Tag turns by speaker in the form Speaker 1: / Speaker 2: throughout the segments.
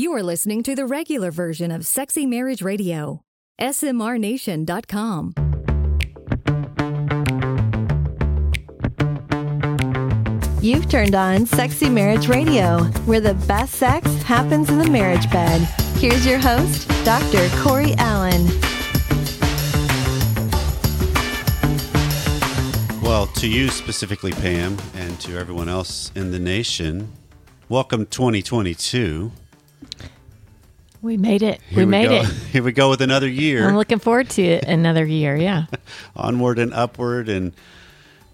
Speaker 1: You are listening to the regular version of Sexy Marriage Radio. SMRNation.com.
Speaker 2: You've turned on Sexy Marriage Radio, where the best sex happens in the marriage bed. Here's your host, Dr. Corey Allen.
Speaker 3: Well, to you specifically, Pam, and to everyone else in the nation, welcome 2022.
Speaker 4: We made it.
Speaker 3: Here
Speaker 4: we made
Speaker 3: go.
Speaker 4: it.
Speaker 3: Here we go with another year.
Speaker 4: I'm looking forward to it another year. Yeah.
Speaker 3: onward and upward and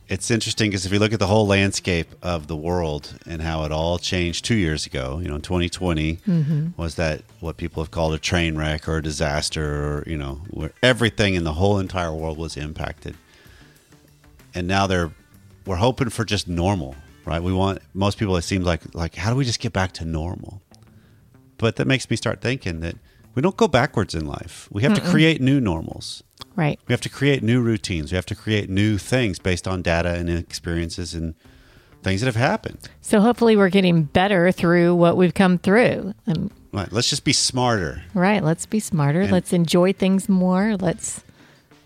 Speaker 3: it's interesting because if you look at the whole landscape of the world and how it all changed two years ago you know 2020 mm-hmm. was that what people have called a train wreck or a disaster or you know where everything in the whole entire world was impacted and now they're we're hoping for just normal right we want most people it seems like like how do we just get back to normal but that makes me start thinking that we don't go backwards in life we have to create new normals
Speaker 4: Right.
Speaker 3: we have to create new routines. We have to create new things based on data and experiences and things that have happened.
Speaker 4: So hopefully we're getting better through what we've come through. Um,
Speaker 3: Right. Let's just be smarter.
Speaker 4: right. Let's be smarter.
Speaker 3: And-
Speaker 4: Let's enjoy things more. Let's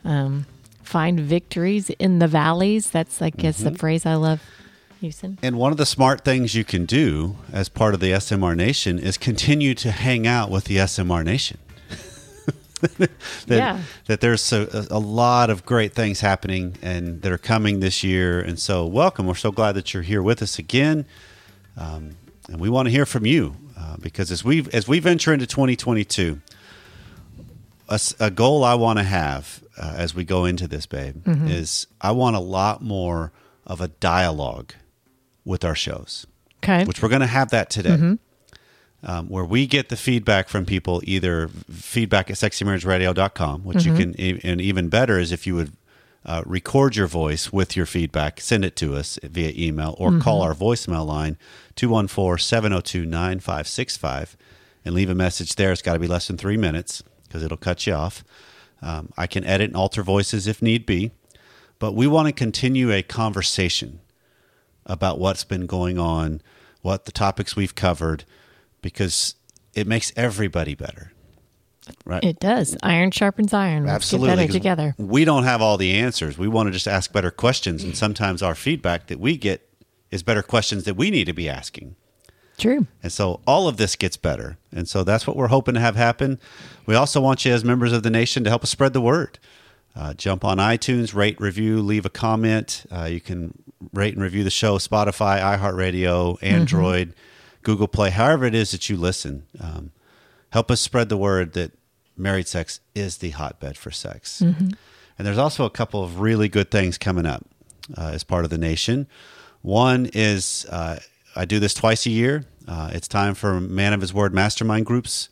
Speaker 4: um, find victories in the valleys. That's, I guess,
Speaker 3: Mm-hmm.
Speaker 4: the phrase I love using.
Speaker 3: And one of the smart things you can do as part of the SMR Nation is continue to hang out with the SMR Nation. that,
Speaker 4: Yeah.
Speaker 3: that there's a, a lot of great things happening and that are coming this year. And so, welcome. We're so glad that you're here with us again. Um, and we want to hear from you uh, because as we as we venture into 2022, a goal I want to have uh, as we go into this, babe, is I want a lot more of a dialogue with our shows,
Speaker 4: Okay.
Speaker 3: which we're going to have that today. Um, where we get the feedback from people, either feedback at sexymarriageradio.com, which you can, and even better is if you would uh, record your voice with your feedback, send it to us via email or call our voicemail line 214 702 9565 and leave a message there. It's got to be less than three minutes because it'll cut you off. Um, I can edit and alter voices if need be, but we want to continue a conversation about what's been going on, what the topics we've covered, because it makes everybody better. Right?
Speaker 4: it does. Iron sharpens iron. Let's
Speaker 3: Absolutely.
Speaker 4: get better together.
Speaker 3: We don't have all the answers. We want to just ask better questions. And sometimes our feedback that we get is better questions that we need to be asking.
Speaker 4: True.
Speaker 3: And so all of this gets better. And so that's what we're hoping to have happen. We also want you, as members of the nation, to help us spread the word. Uh, jump on iTunes, rate, review, leave a comment. Uh, you can rate and review the show, Spotify, iHeartRadio, Android, Google Play, however it is that you listen. Um, help us spread the word that married sex is the hotbed for sex. And there's also a couple of really good things coming up uh, as part of the nation. One is uh, I do this twice a year. Uh, it's time for Man of His Word mastermind groups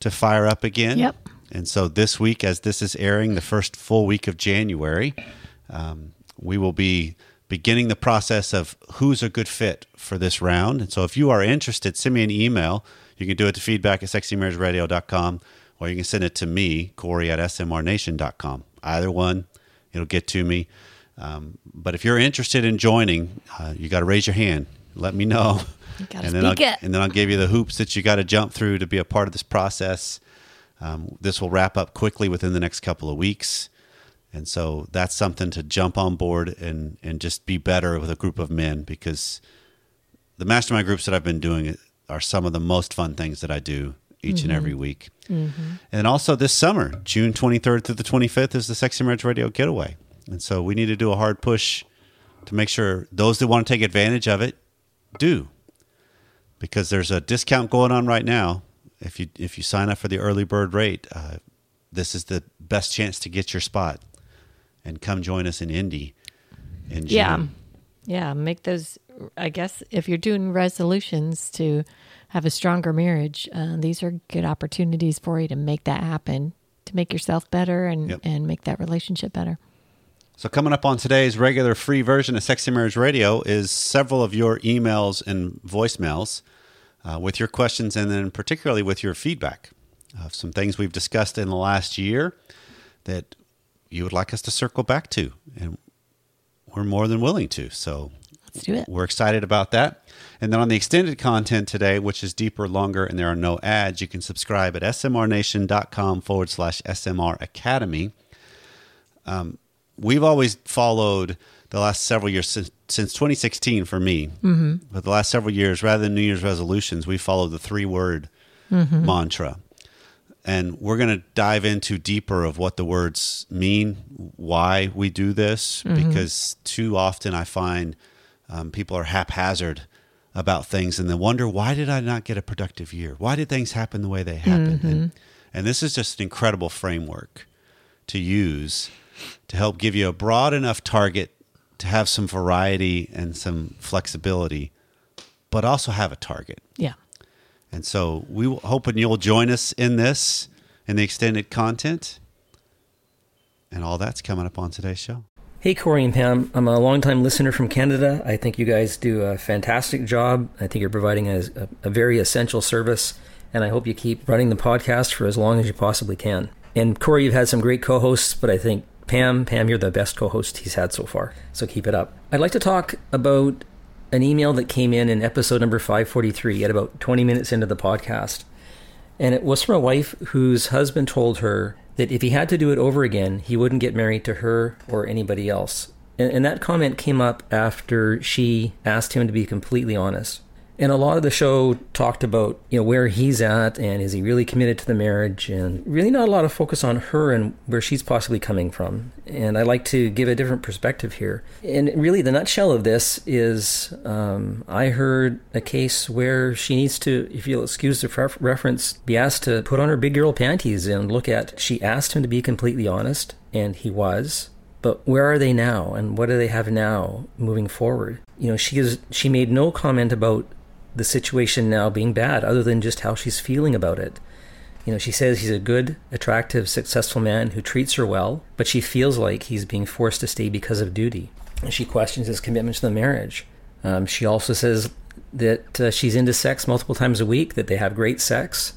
Speaker 3: to fire up again.
Speaker 4: Yep.
Speaker 3: And so this week, as this is airing, the first full week of January, um, we will be beginning the process of who's a good fit for this round. And so if you are interested, send me an email. You can do it to feedback at sexymarriageradio.com or you can send it to me, Corey at smrnation.com. Either one, it'll get to me. Um, but if you're interested in joining, uh, you got to raise your hand. Let me know.
Speaker 4: gotta
Speaker 3: and then I'll,
Speaker 4: speak it.
Speaker 3: and then I'll give you the hoops that you got to jump through to be a part of this process. Um, this will wrap up quickly within the next couple of weeks. And so that's something to jump on board and, and just be better with a group of men because the mastermind groups that I've been doing are some of the most fun things that I do each and every week. And also this summer, June 23rd through the 25th, is the Sexy Marriage Radio Getaway. And so we need to do a hard push to make sure those that want to take advantage of it do. Because there's a discount going on right now. If you if you sign up for the early bird rate, uh, this is the best chance to get your spot. And come join us in Indy in June.
Speaker 4: Yeah. Yeah. Make those, I guess, if you're doing resolutions to have a stronger marriage, uh, these are good opportunities for you to make that happen, to make yourself better and,
Speaker 3: Yep.
Speaker 4: and make that relationship better.
Speaker 3: So, coming up on today's regular free version of Sexy Marriage Radio is several of your emails and voicemails uh, with your questions and then particularly with your feedback of some things we've discussed in the last year that you would like us to circle back to. And we're more than willing to. So,
Speaker 4: Let's do it.
Speaker 3: We're excited about that. And then on the extended content today, which is deeper, longer, and there are no ads, you can subscribe at smrnation.com forward slash SMR Academy. Um, we've always followed the last several years since, since 2016 for me, mm-hmm. but the last several years, rather than New Year's resolutions, we followed the three word mm-hmm. mantra. And we're going to dive into deeper of what the words mean, why we do this, mm-hmm. because too often I find um, people are haphazard about things and then wonder, why did I not get a productive year? Why did things happen the way they happened? And, mm-hmm. and this is just an incredible framework to use to help give you a broad enough target to have some variety and some flexibility, but also have a target.
Speaker 4: Yeah.
Speaker 3: And so we were hoping you'll join us in this in the extended content. And all that's coming up on today's show.
Speaker 5: Hey, Corey and Pam. I'm a longtime listener from Canada. I think you guys do a fantastic job. I think you're providing a, a, a very essential service, and I hope you keep running the podcast for as long as you possibly can. And Corey, you've had some great co hosts, but I think Pam, Pam, you're the best co host he's had so far. So keep it up. I'd like to talk about an email that came in in episode number 543 at about 20 minutes into the podcast. And it was from a wife whose husband told her that if he had to do it over again, he wouldn't get married to her or anybody else. And, and that comment came up after she asked him to be completely honest. And a lot of the show talked about, you know, where he's at and is he really committed to the marriage and really not a lot of focus on her and where she's possibly coming from. And I like to give a different perspective here. And really the nutshell of this is um, I heard a case where she needs to, if you'll excuse the reference, be asked to put on her big girl panties and look at, she asked him to be completely honest and he was but where are they now and what do they have now moving forward you know she is she made no comment about the situation now being bad, other than just how she's feeling about it. You know, she says he's a good, attractive, successful man who treats her well, but she feels like he's being forced to stay because of duty. And she questions his commitment to the marriage. Um, she also says that uh, she's into sex multiple times a week, that they have great sex,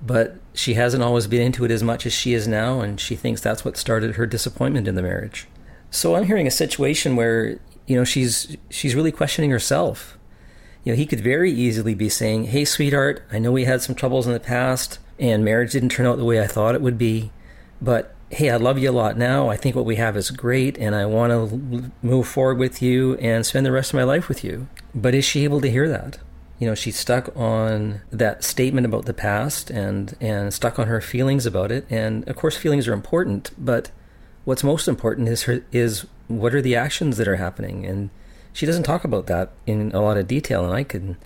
Speaker 5: but she hasn't always been into it as much as she is now, and she thinks that's what started her disappointment in the marriage. So I'm hearing a situation where you know she's she's really questioning herself you know, he could very easily be saying, Hey, sweetheart, I know we had some troubles in the past and marriage didn't turn out the way I thought it would be, but hey, I love you a lot now. I think what we have is great and I want to move forward with you and spend the rest of my life with you. But is she able to hear that? You know, she's stuck on that statement about the past and, and stuck on her feelings about it. And of course, feelings are important, but what's most important is her, is what are the actions that are happening? And she doesn't talk about that in a lot of detail, and I can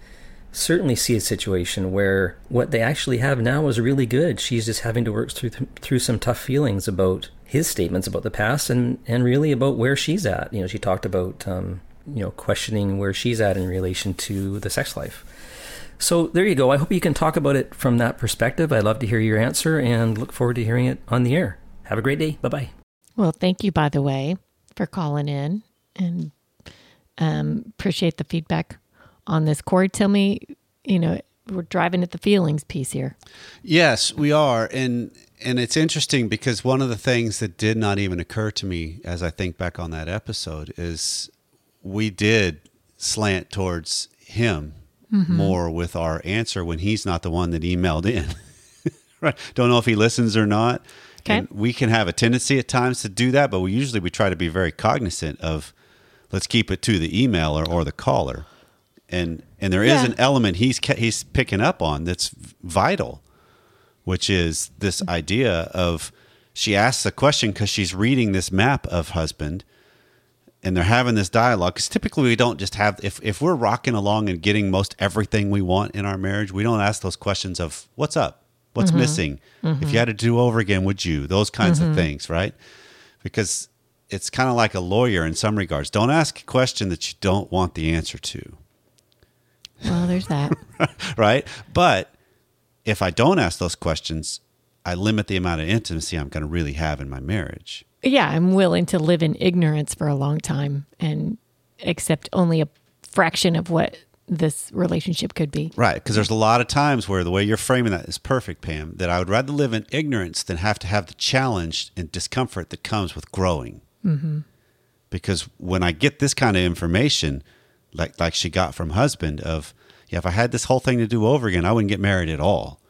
Speaker 5: certainly see a situation where what they actually have now is really good. She's just having to work through through some tough feelings about his statements about the past and and really about where she's at. You know, she talked about um, you know questioning where she's at in relation to the sex life. So there you go. I hope you can talk about it from that perspective. I'd love to hear your answer and look forward to hearing it on the air. Have a great day. Bye bye.
Speaker 4: Well, thank you, by the way, for calling in and um, appreciate the feedback on this. Corey, tell me, you know, we're driving at the feelings piece here.
Speaker 3: Yes, we are, and and it's interesting because one of the things that did not even occur to me as I think back on that episode is we did slant towards him mm-hmm. more with our answer when he's not the one that emailed in. right? Don't know if he listens or not.
Speaker 4: Okay.
Speaker 3: And we can have a tendency at times to do that, but we usually we try to be very cognizant of let's keep it to the emailer or the caller. And and there yeah. is an element he's he's picking up on that's vital, which is this idea of she asks a question because she's reading this map of husband and they're having this dialogue because typically we don't just have if, if we're rocking along and getting most everything we want in our marriage we don't ask those questions of what's up what's mm-hmm. missing mm-hmm. if you had to do over again would you those kinds mm-hmm. of things right because it's kind of like a lawyer in some regards. Don't ask a question that you don't want the answer to.
Speaker 4: Well, there's that.
Speaker 3: right? But if I don't ask those questions, I limit the amount of intimacy I'm going to really have in my marriage.
Speaker 4: Yeah, I'm willing to live in ignorance for a long time and accept only a fraction of what this relationship could be.
Speaker 3: Right. Because there's a lot of times where the way you're framing that is perfect, Pam, that I would rather live in ignorance than have to have the challenge and discomfort that comes with growing. Mm-hmm. Because when I get this kind of information, like like she got from husband of yeah if i had this whole thing to do over again i wouldn't get married at all.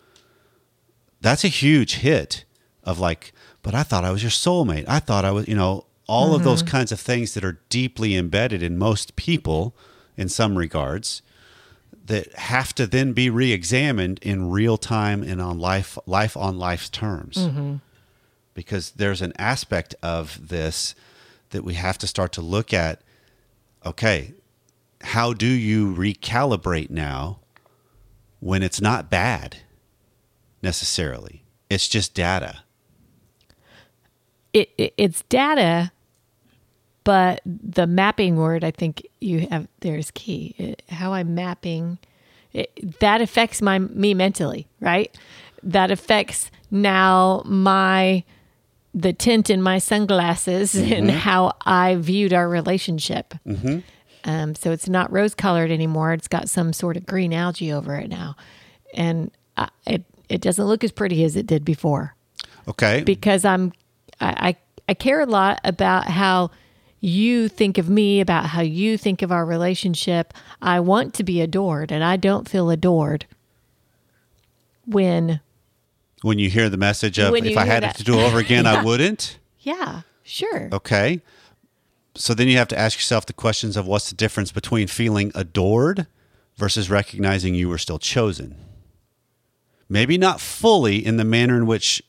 Speaker 3: That's a huge hit of like but i thought i was your soulmate. I thought i was you know all of those kinds of things that are deeply embedded in most people in some regards that have to then be re-examined in real time and on life life on life's terms because there's an aspect of this that we have to start to look at okay how do you recalibrate now when it's not bad necessarily it's just data
Speaker 4: it, it it's data, but the mapping word I think you have there is key. It, how I'm mapping it, that affects my me mentally, right? That affects now my the tint in my sunglasses and how I viewed our relationship. Um, so it's not rose colored anymore. It's got some sort of green algae over it now, and I, it it doesn't look as pretty as it did before
Speaker 3: okay
Speaker 4: because I'm I, I I care a lot about how you think of me, about how you think of our relationship. I want to be adored, and I don't feel adored when
Speaker 3: when you hear the message of
Speaker 4: When
Speaker 3: if i had
Speaker 4: that.
Speaker 3: it to do it over again i wouldn't
Speaker 4: yeah, sure.
Speaker 3: Okay. So then you have to ask yourself the questions of what's the difference between feeling adored versus recognizing you were still chosen. Maybe not fully in the manner in which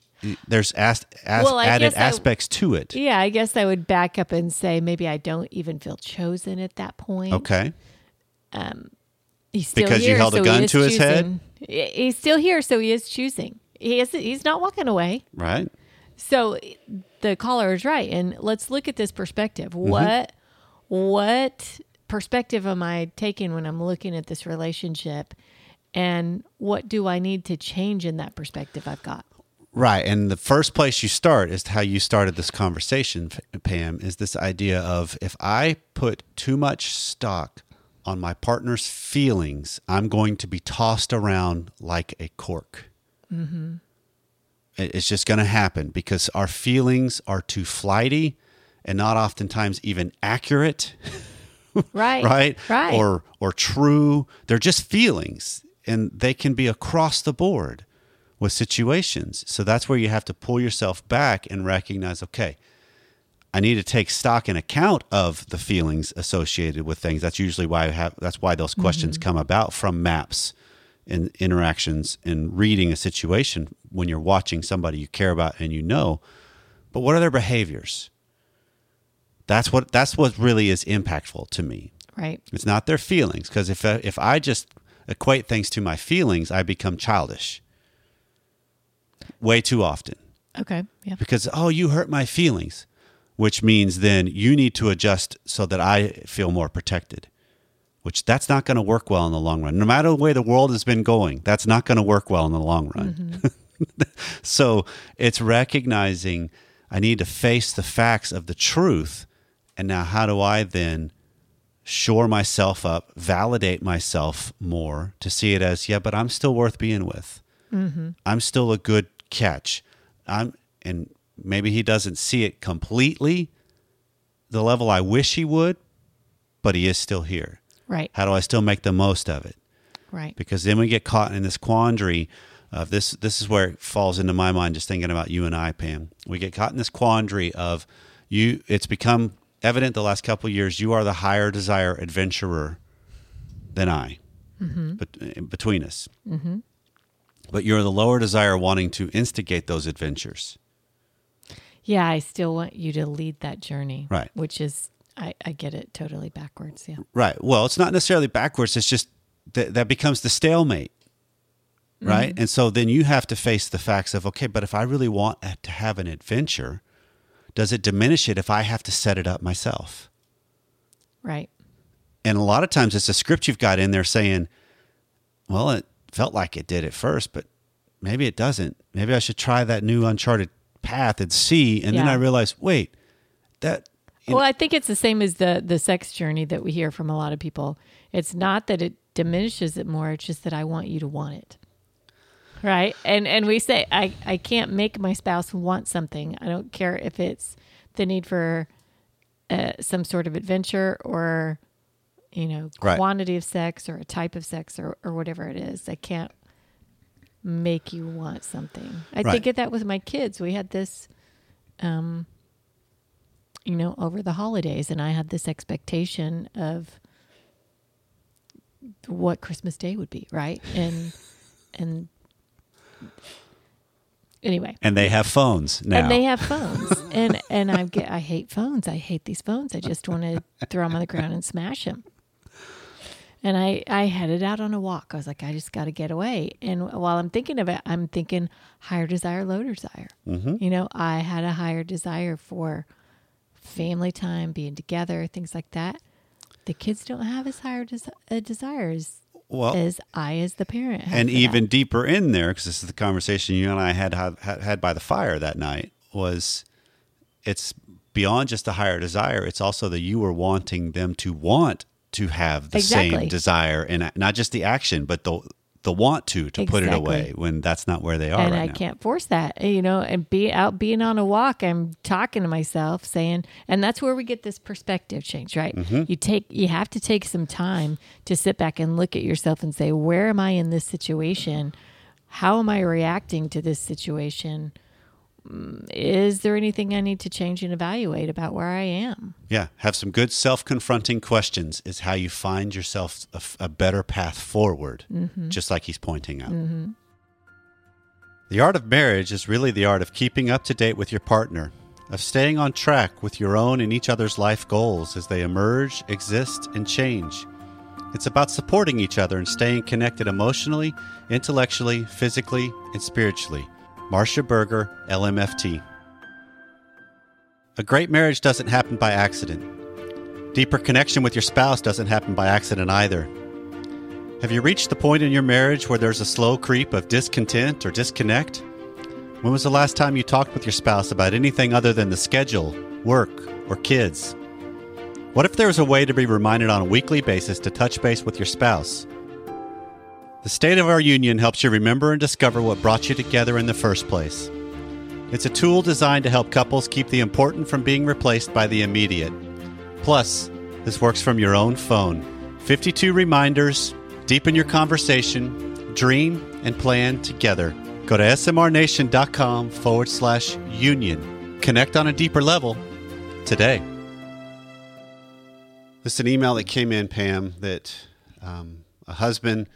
Speaker 3: there's as, as
Speaker 4: Well,
Speaker 3: added
Speaker 4: guess I-
Speaker 3: aspects to it.
Speaker 4: Yeah, I guess I would back up and say maybe I don't even feel chosen at that point.
Speaker 3: Okay.
Speaker 4: Um, he's still
Speaker 3: Because you held a
Speaker 4: so he
Speaker 3: gun to his head?
Speaker 4: He's still here, so he is choosing. He is. He's not walking away.
Speaker 3: Right.
Speaker 4: So the caller is right, and let's look at this perspective.
Speaker 3: Mm-hmm.
Speaker 4: What what perspective am I taking when I'm looking at this relationship, and what do I need to change in that perspective I've got?
Speaker 3: Right. And the first place you start is how you started this conversation, Pam, is this idea of if I put too much stock on my partner's feelings, I'm going to be tossed around like a cork. Mm-hmm. It's just going to happen because our feelings are too flighty and not oftentimes even accurate
Speaker 4: Right.
Speaker 3: right
Speaker 4: Right.
Speaker 3: or or true they're just feelings and they can be across the board with situations so that's where you have to pull yourself back and recognize okay i need to take stock and account of the feelings associated with things that's usually why i have that's why those questions come about from maps and interactions and reading a situation when you're watching somebody you care about and you know but what are their behaviors that's what that's what really is impactful to me
Speaker 4: right.
Speaker 3: it's not their feelings because if I, if I just equate things to my feelings, I become childish. Way too often
Speaker 4: Okay. Yeah.
Speaker 3: because oh, you hurt my feelings, which means then you need to adjust so that I feel more protected. Which that's not going to work well in the long run. No matter the way the world has been going, that's not going to work well in the long run. Mm-hmm. so it's recognizing I need to face the facts of the truth. And now, how do I then shore myself up, validate myself more to see it as, yeah, but I'm still worth being with. Mm-hmm. I'm still a good catch. I'm, and maybe he doesn't see it completely the level I wish he would, but he is still here.
Speaker 4: Right.
Speaker 3: How do I still make the most of it?
Speaker 4: Right.
Speaker 3: because then we get caught in this quandary of this this is where it falls into my mind just thinking about you and I Pam we get caught in this quandary of you it's become evident the last couple of years you are the higher desire adventurer than I mm-hmm. bet- eh, between us mm-hmm. but you're the lower desire wanting to instigate those adventures
Speaker 4: Yeah, I still want you to lead that journey.
Speaker 3: Right.
Speaker 4: Which is, I, I get it totally backwards. Yeah.
Speaker 3: Right. Well, it's not necessarily backwards. It's just that that becomes the stalemate. Right. Mm-hmm. And so then you have to face the facts of, okay, but if I really want to have an adventure, does it diminish it if I have to set it up myself?
Speaker 4: Right.
Speaker 3: And a lot of times it's a script you've got in there saying, well, it felt like it did at first, but maybe it doesn't. Maybe I should try that new uncharted path and see. And then I realize, wait, that,
Speaker 4: Well, I think it's the same as the the sex journey that we hear from a lot of people. It's not that it diminishes it more; it's just that I want you to want it, right? And and we say I I can't make my spouse want something. I don't care if it's the need for uh, some sort of adventure or you know,
Speaker 3: Right.
Speaker 4: quantity of sex or a type of sex or, or whatever it is. I can't make you want something. I
Speaker 3: Right.
Speaker 4: think of that with my kids. We had this, um, you know, over the holidays, and I had this expectation of what Christmas Day would be, right? And and anyway,
Speaker 3: And they have phones now.
Speaker 4: and they have phones, and and I get I hate phones. I hate these phones. I just want to throw them on the ground and smash them. And I I headed out on a walk. I was like, I just got to get away. And while I'm thinking of it, I'm thinking higher desire, low desire. Mm-hmm. You know, I had a higher desire for family time, being together, things like that. The kids don't have as higher des- uh, a desire as,
Speaker 3: well,
Speaker 4: as I, as the parent, have
Speaker 3: and
Speaker 4: for that.
Speaker 3: even deeper in there, because this is the conversation you and I had, had had by the fire that night, was it's beyond just a higher desire. It's also that you were wanting them to want to have the same desire, and not just the action, but the the want to to put it away when that's not where they are
Speaker 4: and
Speaker 3: right
Speaker 4: I
Speaker 3: now.
Speaker 4: can't force that, you know. And be out being on a walk, I'm talking to myself, saying, and that's where we get this perspective change, right?
Speaker 3: Mm-hmm.
Speaker 4: You take, you have to take some time to sit back and look at yourself and say, where am I in this situation? How am I reacting to this situation? Is there anything I need to change and evaluate about where I am?
Speaker 3: Yeah, have some good self-confronting questions is how you find yourself a better path forward, mm-hmm. just like he's pointing out. Mm-hmm. The art of marriage is really the art of keeping up to date with your partner, of staying on track with your own and each other's life goals as they emerge, exist, and change. It's about supporting each other and staying connected emotionally, intellectually, physically, and spiritually. Marcia Berger, LMFT. A great marriage doesn't happen by accident. Deeper connection with your spouse doesn't happen by accident either. Have you reached the point in your marriage where there's a slow creep of discontent or disconnect? When was the last time you talked with your spouse about anything other than the schedule, work, or kids? What if there was a way to be reminded on a weekly basis to touch base with your spouse? The State of Our Union helps you remember and discover what brought you together in the first place. It's a tool designed to help couples keep the important from being replaced by the immediate. Plus, this works from your own phone. 52 reminders, deepen your conversation, dream, and plan together. Go to smrnation.com forward slash union. Connect on a deeper level today. This is an email that came in, Pam, that um, a husband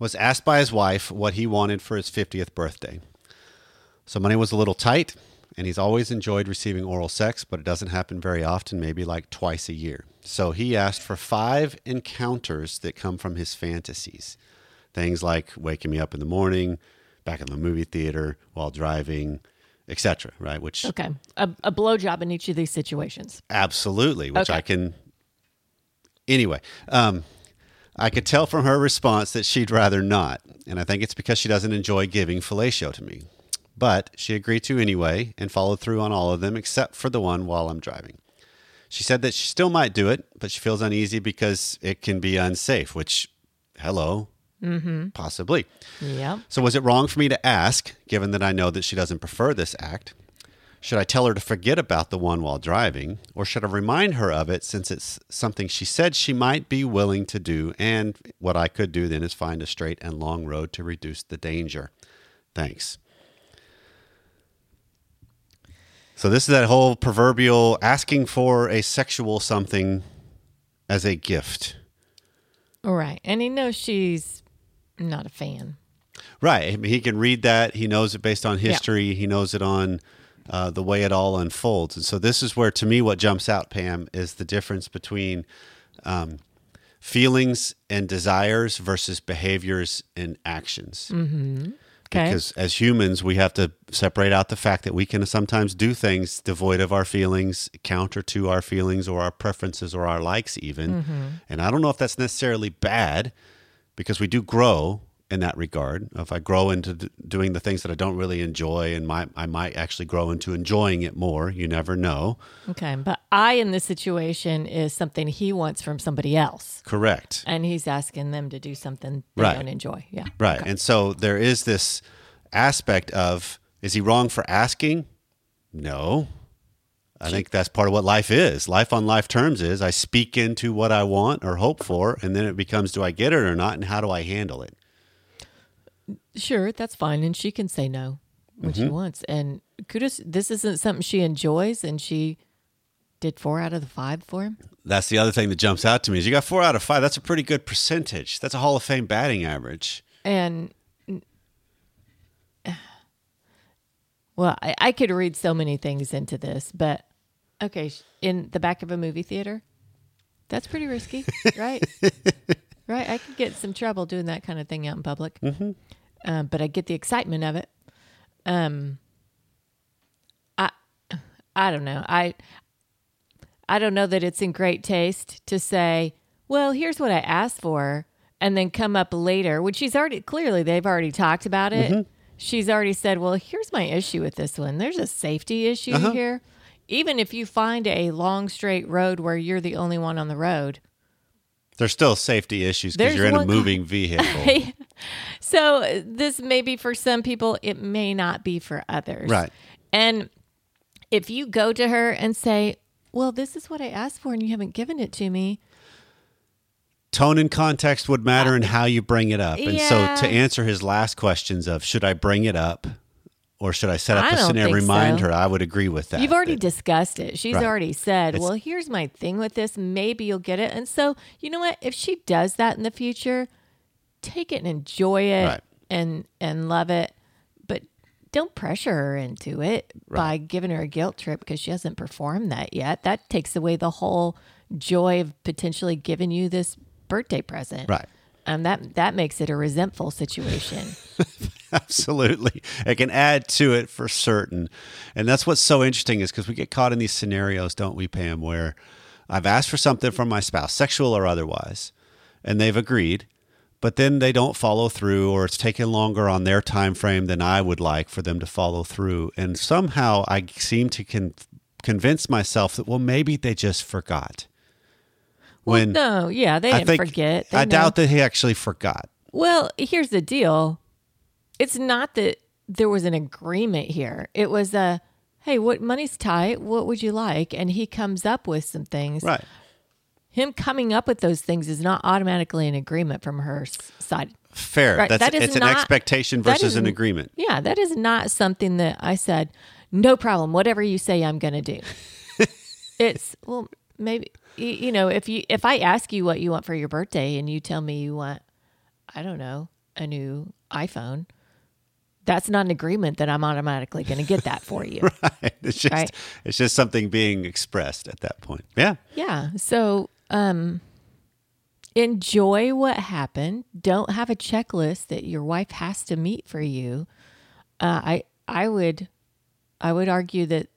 Speaker 3: was asked by his wife what he wanted for his 50th birthday. So money was a little tight, and he's always enjoyed receiving oral sex, but it doesn't happen very often, maybe like twice a year. So he asked for five encounters that come from his fantasies. Things like waking me up in the morning, back in the movie theater, while driving, etc. Right? Which
Speaker 4: Okay, a, a blowjob in each of these situations.
Speaker 3: Absolutely, which
Speaker 4: Okay.
Speaker 3: I can. Anyway, um, I could tell from her response that she'd rather not, and I think it's because she doesn't enjoy giving fellatio to me. But she agreed to anyway and followed through on all of them except for the one while I'm driving. She said that she still might do it, but she feels uneasy because it can be unsafe, which, hello, mm-hmm. possibly.
Speaker 4: Yep.
Speaker 3: So, was it wrong for me to ask, given that I know that she doesn't prefer this act? Should I tell her to forget about the one while driving, or should I remind her of it since it's something she said she might be willing to do? And what I could do then is find a straight and long road to reduce the danger. Thanks. So, this is that whole proverbial asking for a sexual something as a gift.
Speaker 4: All right, and he knows she's not a fan.
Speaker 3: Right. I mean, he can read that. He knows it based on history. He knows it on uh, the way it all unfolds. And so, this is where, to me, what jumps out, Pam, is the difference between um, feelings and desires versus behaviors and actions.
Speaker 4: Mm-hmm. Okay.
Speaker 3: Because as humans, we have to separate out the fact that we can sometimes do things devoid of our feelings, counter to our feelings or our preferences or our likes, even.
Speaker 4: Mm-hmm.
Speaker 3: And I don't know if that's necessarily bad because we do grow in that regard. If I grow into d- doing the things that I don't really enjoy, and my, I might actually grow into enjoying it more. You never know.
Speaker 4: Okay, but I in this situation is something he wants from somebody else,
Speaker 3: Correct.
Speaker 4: and he's asking them to do something they
Speaker 3: Right.
Speaker 4: don't enjoy. Yeah.
Speaker 3: Right. And so there is this aspect of is he wrong for asking? No. I think that's part of what life is. Life on life terms is I speak into what I want or hope for, and then it becomes do I get it or not, and how do I handle it?
Speaker 4: Sure, that's fine. And she can say no when
Speaker 3: Mm-hmm.
Speaker 4: she wants. And kudos, this isn't something she enjoys. And she did four out of the five for him.
Speaker 3: That's the other thing that jumps out to me is you got four out of five. That's a pretty good percentage. That's a Hall of Fame batting average.
Speaker 4: And well, I, I could read so many things into this, but okay, in the back of a movie theater, that's pretty risky, right? right? I could get in some trouble doing that kind of thing out in public, mm-hmm. Um, but I get the excitement of it. Um, I, I don't know. I, I don't know that it's in great taste to say, well, here's what I asked for, and then come up later when she's already clearly they've already talked about it. She's already said, well, here's my issue with this one. There's a safety issue here. Even if you find a long straight road where you're the only one on the road.
Speaker 3: There's still safety issues because you're in a moving vehicle.
Speaker 4: So this may be for some people, it may not be for others.
Speaker 3: Right.
Speaker 4: And if you go to her and say, well, this is what I asked for and you haven't given it to me.
Speaker 3: Tone and context would matter in how you bring it up. And
Speaker 4: Yeah.
Speaker 3: so to answer his last questions of should I bring it up or should I set up
Speaker 4: I
Speaker 3: a scenario remind
Speaker 4: so.
Speaker 3: her? I would agree with that.
Speaker 4: You've already
Speaker 3: That-
Speaker 4: discussed it. She's
Speaker 3: Right.
Speaker 4: already said,
Speaker 3: It's-
Speaker 4: well, here's my thing with this. Maybe you'll get it. And so, you know what? If she does that in the future, take it and enjoy it
Speaker 3: Right.
Speaker 4: and and love it. But don't pressure her into it by giving her a guilt trip because she hasn't performed that yet. That takes away the whole joy of potentially giving you this birthday present.
Speaker 3: Right.
Speaker 4: Um, that that makes it a resentful situation.
Speaker 3: Absolutely. It can add to it for certain. And that's what's so interesting is because we get caught in these scenarios, don't we, Pam, where I've asked for something from my spouse, sexual or otherwise, and they've agreed, but then they don't follow through or it's taking longer on their time frame than I would like for them to follow through. And somehow I seem to con- convince myself that, well, maybe they just forgot.
Speaker 4: well,
Speaker 3: When
Speaker 4: no, yeah, they didn't forget. They
Speaker 3: I
Speaker 4: know.
Speaker 3: doubt that he actually forgot.
Speaker 4: Well, here's the deal. It's not that there was an agreement here. It was a, hey, what money's tight? What would you like? And he comes up with some things.
Speaker 3: Right.
Speaker 4: Him coming up with those things is not automatically an agreement from her side.
Speaker 3: Fair.
Speaker 4: Right,
Speaker 3: That's
Speaker 4: that is
Speaker 3: it's an expectation versus
Speaker 4: is
Speaker 3: an agreement.
Speaker 4: Yeah, that is not something that I said, no problem. Whatever you say, I'm going to do. it's, well, maybe, you know, if you, if I ask you what you want for your birthday and you tell me you want, I don't know, a new iPhone, that's not an agreement that I'm automatically going to get that for you. right.
Speaker 3: It's just
Speaker 4: Right.
Speaker 3: it's just something being expressed at that point. Yeah.
Speaker 4: Yeah. So, um, enjoy what happened. Don't have a checklist that your wife has to meet for you. Uh, I I would I would argue that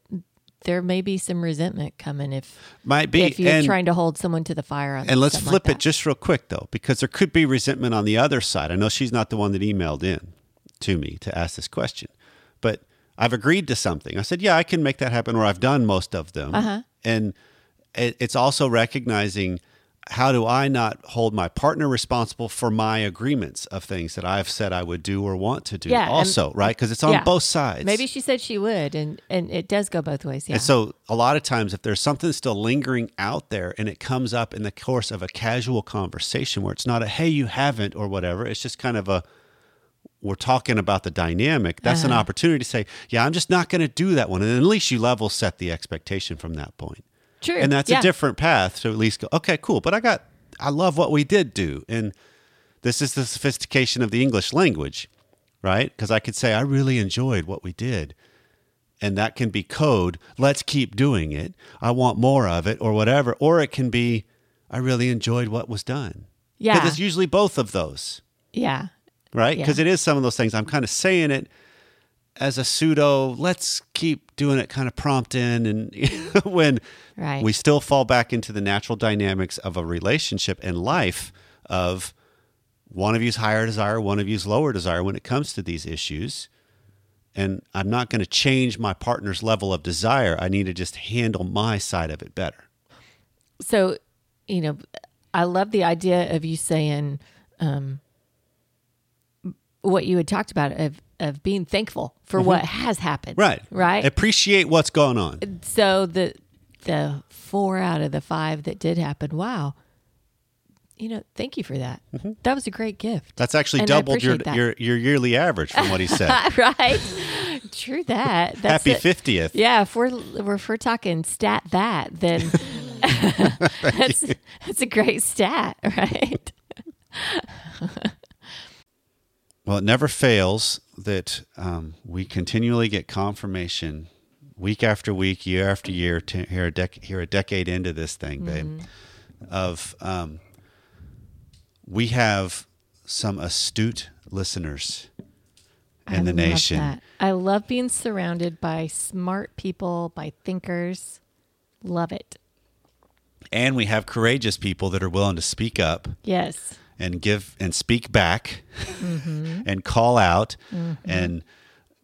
Speaker 4: there may be some resentment coming if
Speaker 3: Might be.
Speaker 4: if you're
Speaker 3: and
Speaker 4: trying to hold someone to the fire on
Speaker 3: and let's flip
Speaker 4: like
Speaker 3: it just real quick though, because there could be resentment on the other side. I know she's not the one that emailed in to me to ask this question, but I've agreed to something. I said, yeah, I can make that happen, or I've done most of them.
Speaker 4: Uh-huh.
Speaker 3: And it's also recognizing how do I not hold my partner responsible for my agreements of things that I've said I would do or want to do
Speaker 4: Yeah, and-
Speaker 3: also, right? Because it's on
Speaker 4: Yeah.
Speaker 3: both sides.
Speaker 4: Maybe she said she would, and and it does go both ways. Yeah.
Speaker 3: And so, a lot of times, if there's something still lingering out there and it comes up in the course of a casual conversation where it's not a, hey, you haven't, or whatever, it's just kind of a, we're talking about the dynamic, that's an
Speaker 4: Uh-huh.
Speaker 3: opportunity to say, yeah, I'm just not going to do that one. And at least you level set the expectation from that point.
Speaker 4: True.
Speaker 3: And that's
Speaker 4: Yeah.
Speaker 3: a different path to at least go, okay, cool. But I got, I love what we did do. And this is the sophistication of the English language, right? Because I could say, I really enjoyed what we did. And that can be code, let's keep doing it. I want more of it, or whatever. Or it can be, I really enjoyed what was done.
Speaker 4: Yeah.
Speaker 3: Because it's usually both of those,
Speaker 4: Yeah.
Speaker 3: right?
Speaker 4: Yeah.
Speaker 3: Because it is some of those things. I'm kind of saying it as a pseudo, let's keep doing it kind of prompt in. And when
Speaker 4: Right.
Speaker 3: we still fall back into the natural dynamics of a relationship and life of one of you's higher desire, one of you's lower desire when it comes to these issues. And I'm not going to change my partner's level of desire. I need to just handle my side of it better.
Speaker 4: so you know i love the idea of you saying um what you had talked about of of being thankful for mm-hmm. what has happened.
Speaker 3: Right.
Speaker 4: Right.
Speaker 3: Appreciate what's going on.
Speaker 4: so the the four out of the five that did happen, wow. You know, thank you for that. Mm-hmm. That was a great gift.
Speaker 3: That's actually
Speaker 4: And
Speaker 3: doubled your,
Speaker 4: that.
Speaker 3: your your yearly average from what he said.
Speaker 4: right. True that. That's
Speaker 3: Happy fiftieth.
Speaker 4: Yeah, if we're if we're talking stat that, then that's that's a great stat, right?
Speaker 3: Well, it never fails that um, we continually get confirmation week after week, year after year, here a, dec- here a decade into this thing, babe, of um, we have some astute listeners in
Speaker 4: I
Speaker 3: the nation.
Speaker 4: that. I love being surrounded by smart people, by thinkers. Love it.
Speaker 3: And we have courageous people that are willing to speak up
Speaker 4: Yes.
Speaker 3: And give and speak back
Speaker 4: Mm-hmm.
Speaker 3: and call out and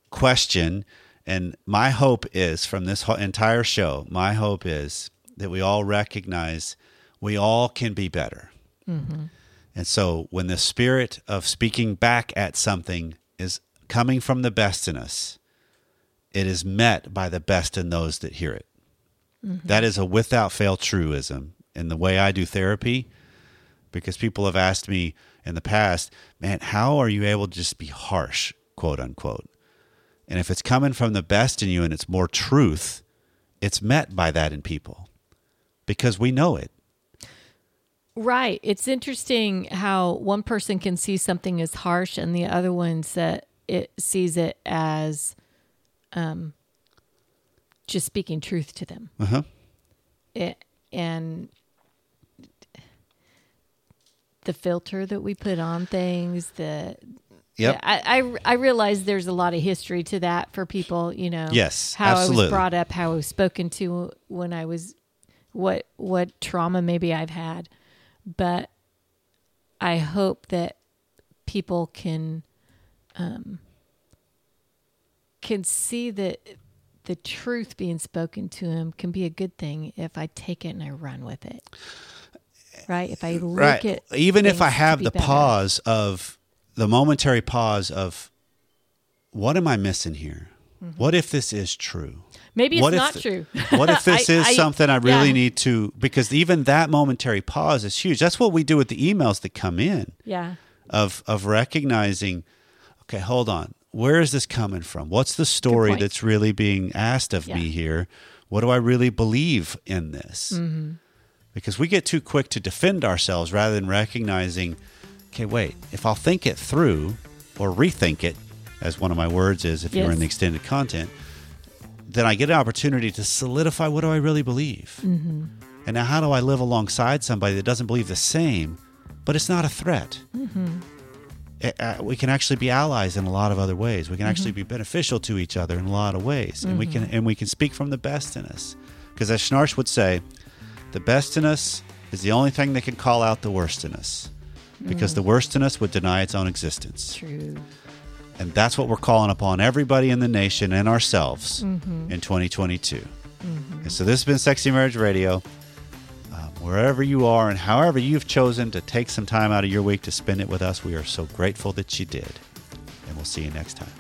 Speaker 3: question. And my hope is from this whole entire show, my hope is that we all recognize we all can be better.
Speaker 4: Mm-hmm.
Speaker 3: And so when the spirit of speaking back at something is coming from the best in us, it is met by the best in those that hear it. That is a without fail truism in the way I do therapy because people have asked me in the past, man, how are you able to just be harsh, quote unquote? And if it's coming from the best in you and it's more truth, it's met by that in people because we know it.
Speaker 4: Right. It's interesting how one person can see something as harsh and the other one that it sees it as um just speaking truth to them.
Speaker 3: Uh-huh.
Speaker 4: It, and the filter that we put on things, the
Speaker 3: Yep.
Speaker 4: Yeah, I, I I realize there's a lot of history to that for people. You know,
Speaker 3: Yes,
Speaker 4: how I was brought up, how I was spoken to when I was, what what trauma maybe I've had, but I hope that people can, um, can see that the truth being spoken to him can be a good thing if I take it and I run with it. Right? If I look
Speaker 3: right.
Speaker 4: at
Speaker 3: Even if I have
Speaker 4: be
Speaker 3: the
Speaker 4: better.
Speaker 3: pause of the momentary pause of what am I missing here? What if this is true?
Speaker 4: Mm-hmm. Maybe it's
Speaker 3: what
Speaker 4: not
Speaker 3: if,
Speaker 4: true.
Speaker 3: What if this
Speaker 4: I-
Speaker 3: is
Speaker 4: I-
Speaker 3: something I really
Speaker 4: yeah.
Speaker 3: need to? Because even that momentary pause is huge. That's what we do with the emails that come in
Speaker 4: Yeah.
Speaker 3: of of recognizing. Okay, hold on. Where is this coming from? What's the story that's really being asked of me here? What do I really believe in this?
Speaker 4: Mm-hmm.
Speaker 3: Because we get too quick to defend ourselves rather than recognizing, okay, wait, if I'll think it through or rethink it, as one of my words is if you're in the extended content, then I get an opportunity to solidify what do I really believe?
Speaker 4: Mm-hmm.
Speaker 3: And now, how do I live alongside somebody that doesn't believe the same, but it's not a threat?
Speaker 4: Mm-hmm.
Speaker 3: Eh, uh, we can actually be allies in a lot of other ways. We
Speaker 4: Mm-hmm.
Speaker 3: can actually be beneficial to each other in a lot of ways, and we can and we can speak from the best in us. Because as Schnarch would say, the best in us is the only thing that can call out the worst in us. Because
Speaker 4: Mm.
Speaker 3: the worst in us would deny its own existence.
Speaker 4: True.
Speaker 3: And that's what we're calling upon everybody in the nation and ourselves
Speaker 4: Mm-hmm.
Speaker 3: in 2022. And so this has been Sexy Marriage Radio. Um, wherever you are and however you've chosen to take some time out of your week to spend it with us, we are so grateful that you did. And we'll see you next time.